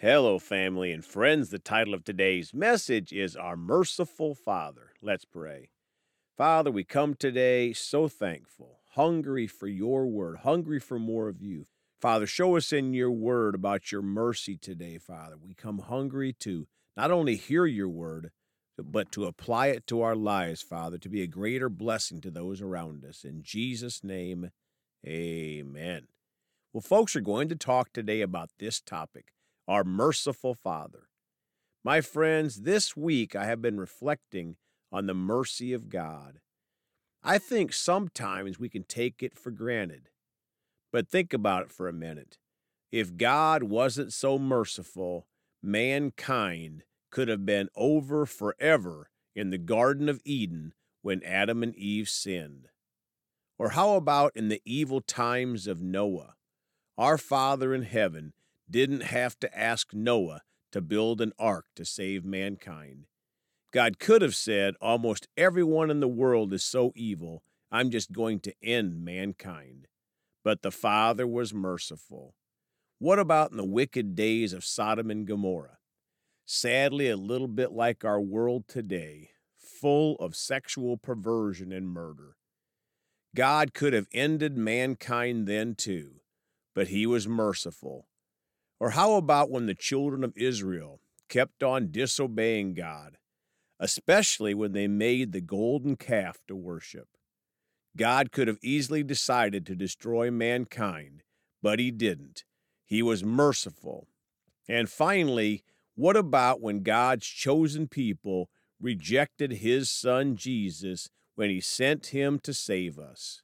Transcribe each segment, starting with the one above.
Hello, family and friends. The title of today's message is Our Merciful Father. Let's pray. Father, we come today so thankful, hungry for your word, hungry for more of you. Father, show us in your word about your mercy today, Father. We come hungry to not only hear your word, but to apply it to our lives, Father, to be a greater blessing to those around us. In Jesus' name, amen. Well, folks are going to talk today about this topic our merciful Father. My friends, this week I have been reflecting on the mercy of God. I think sometimes we can take it for granted. But think about it for a minute. If God wasn't so merciful, mankind could have been over forever in the Garden of Eden when Adam and Eve sinned. Or how about in the evil times of Noah? Our Father in heaven didn't have to ask Noah to build an ark to save mankind. God could have said, Almost everyone in the world is so evil, I'm just going to end mankind. But the Father was merciful. What about in the wicked days of Sodom and Gomorrah? Sadly, a little bit like our world today, full of sexual perversion and murder. God could have ended mankind then too, but he was merciful or how about when the children of Israel kept on disobeying God, especially when they made the golden calf to worship? God could have easily decided to destroy mankind, but he didn't. He was merciful. And finally, what about when God's chosen people rejected his son Jesus when he sent him to save us?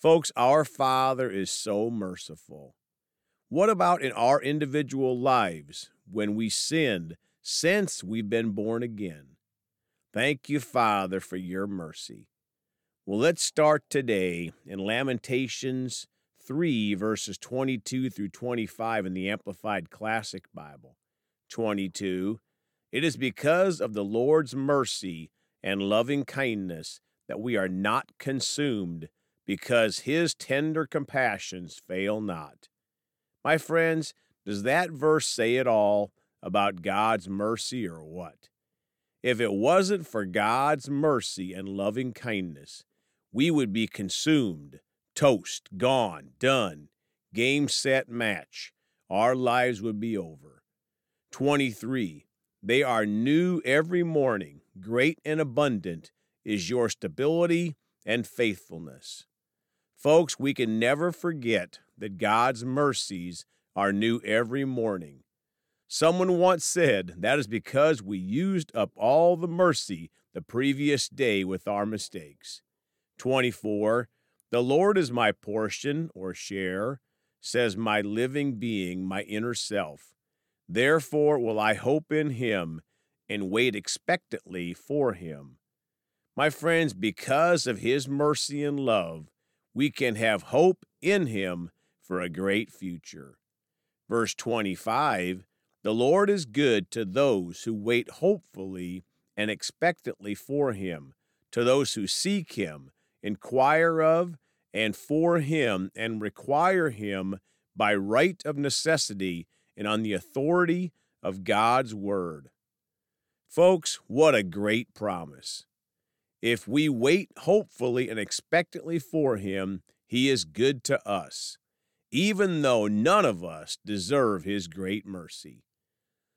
Folks, our Father is so merciful. What about in our individual lives when we sinned since we've been born again? Thank you, Father, for your mercy. Well, let's start today in Lamentations 3, verses 22 through 25 in the Amplified Classic Bible. 22. It is because of the Lord's mercy and loving kindness that we are not consumed, because his tender compassions fail not. My friends, does that verse say it all about God's mercy or what? If it wasn't for God's mercy and loving kindness, we would be consumed, toast, gone, done, game, set, match. Our lives would be over. 23. They are new every morning. Great and abundant is your stability and faithfulness. Folks, we can never forget that God's mercies are new every morning. Someone once said that is because we used up all the mercy the previous day with our mistakes. 24. The Lord is my portion or share, says my living being, my inner self. Therefore will I hope in him and wait expectantly for him. My friends, because of his mercy and love, we can have hope in Him for a great future. Verse 25 The Lord is good to those who wait hopefully and expectantly for Him, to those who seek Him, inquire of, and for Him, and require Him by right of necessity and on the authority of God's Word. Folks, what a great promise. If we wait hopefully and expectantly for him, he is good to us, even though none of us deserve his great mercy.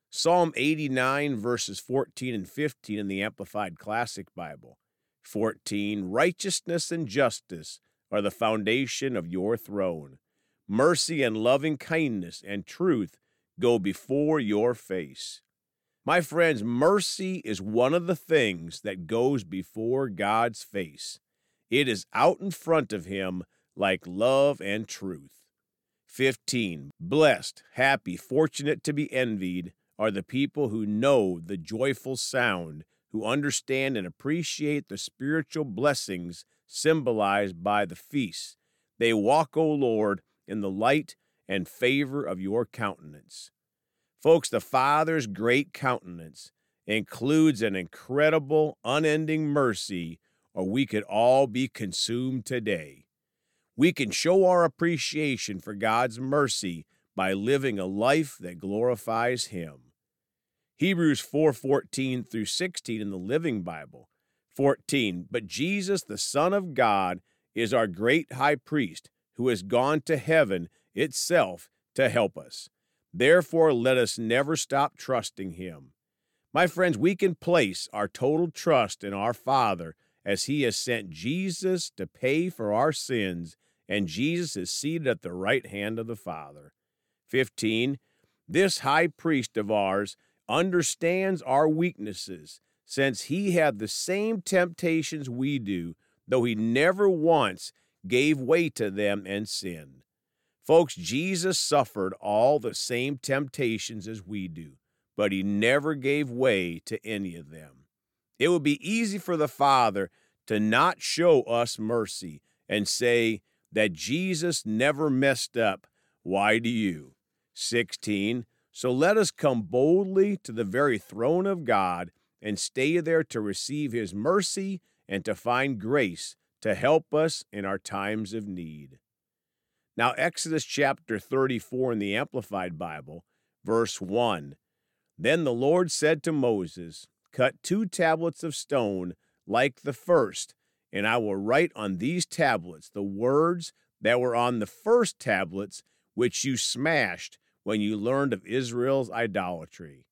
Psalm 89, verses 14 and 15 in the Amplified Classic Bible. 14. Righteousness and justice are the foundation of your throne. Mercy and loving kindness and truth go before your face. My friends, mercy is one of the things that goes before God's face. It is out in front of Him like love and truth. 15. Blessed, happy, fortunate to be envied are the people who know the joyful sound, who understand and appreciate the spiritual blessings symbolized by the feast. They walk, O Lord, in the light and favor of your countenance. Folks, the Father's great countenance includes an incredible, unending mercy, or we could all be consumed today. We can show our appreciation for God's mercy by living a life that glorifies him. Hebrews 4:14 through 16 in the Living Bible. 14. But Jesus, the Son of God, is our great high priest who has gone to heaven itself to help us. Therefore, let us never stop trusting him. My friends, we can place our total trust in our Father as he has sent Jesus to pay for our sins, and Jesus is seated at the right hand of the Father. 15. This high priest of ours understands our weaknesses, since he had the same temptations we do, though he never once gave way to them and sinned. Folks, Jesus suffered all the same temptations as we do but he never gave way to any of them. It would be easy for the Father to not show us mercy and say that Jesus never messed up. Why do you? 16. So let us come boldly to the very throne of God and stay there to receive his mercy and to find grace to help us in our times of need. Now, Exodus chapter 34 in the Amplified Bible, verse 1 then the Lord said to Moses, Cut two tablets of stone like the first, and I will write on these tablets the words that were on the first tablets which you smashed when you learned of Israel's idolatry.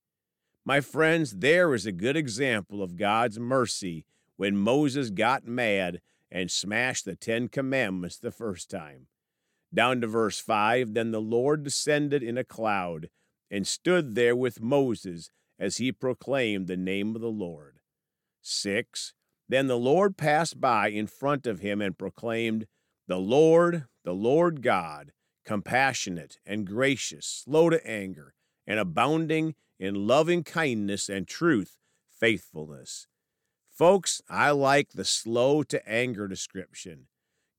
My friends, there is a good example of God's mercy when Moses got mad and smashed the Ten Commandments the first time. Down to verse 5 Then the Lord descended in a cloud and stood there with Moses as he proclaimed the name of the Lord. 6. Then the Lord passed by in front of him and proclaimed, The Lord, the Lord God, compassionate and gracious, slow to anger, and abounding in loving kindness and truth, faithfulness. Folks, I like the slow to anger description.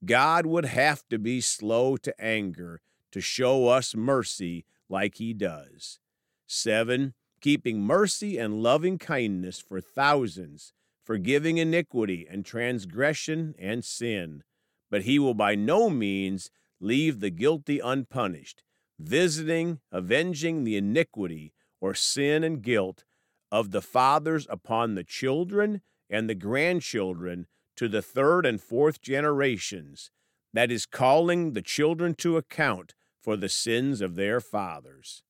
God would have to be slow to anger to show us mercy like he does. Seven, keeping mercy and loving kindness for thousands, forgiving iniquity and transgression and sin. But he will by no means leave the guilty unpunished, visiting, avenging the iniquity or sin and guilt of the fathers upon the children and the grandchildren to the third and fourth generations, that is, calling the children to account for the sins of their fathers.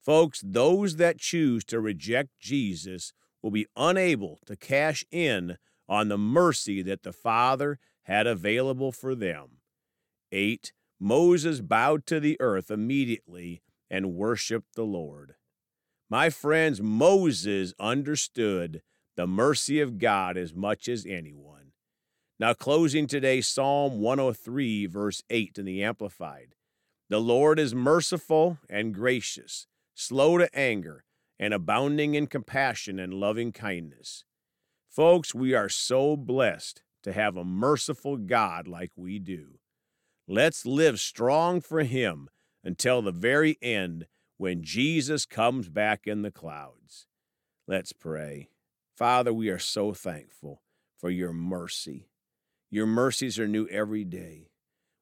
Folks, those that choose to reject Jesus will be unable to cash in on the mercy that the Father had available for them. 8. Moses bowed to the earth immediately and worshiped the Lord. My friends, Moses understood the mercy of God as much as anyone. Now, closing today, Psalm 103, verse 8 in the Amplified. The Lord is merciful and gracious, slow to anger, and abounding in compassion and loving kindness. Folks, we are so blessed to have a merciful God like we do. Let's live strong for Him until the very end when Jesus comes back in the clouds. Let's pray. Father, we are so thankful for your mercy. Your mercies are new every day.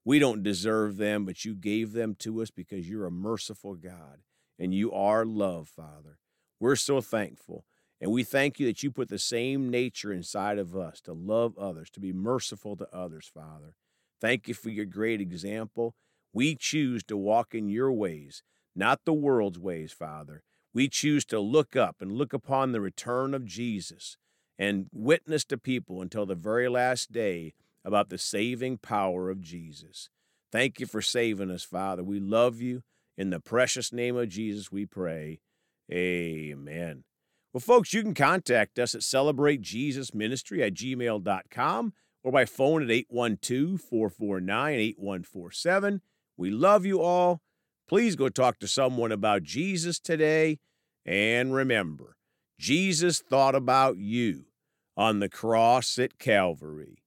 We don't deserve them, but you gave them to us because you're a merciful God and you are love, Father. We're so thankful. And we thank you that you put the same nature inside of us to love others, to be merciful to others, Father. Thank you for your great example. We choose to walk in your ways, not the world's ways, Father. We choose to look up and look upon the return of Jesus and witness to people until the very last day about the saving power of Jesus. Thank you for saving us, Father. We love you. In the precious name of Jesus, we pray. Amen. Well, folks, you can contact us at celebratejesusministry at gmail.com or by phone at 812 449 8147. We love you all. Please go talk to someone about Jesus today. And remember, Jesus thought about you on the cross at Calvary.